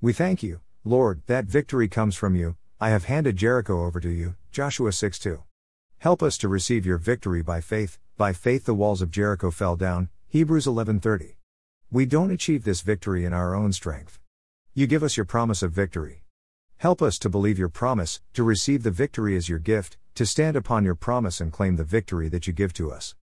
We thank you, Lord, that victory comes from you. I have handed Jericho over to you. Joshua 6 2. Help us to receive your victory by faith. By faith the walls of Jericho fell down. Hebrews 11:30. We don't achieve this victory in our own strength. You give us your promise of victory. Help us to believe your promise, to receive the victory as your gift, to stand upon your promise and claim the victory that you give to us.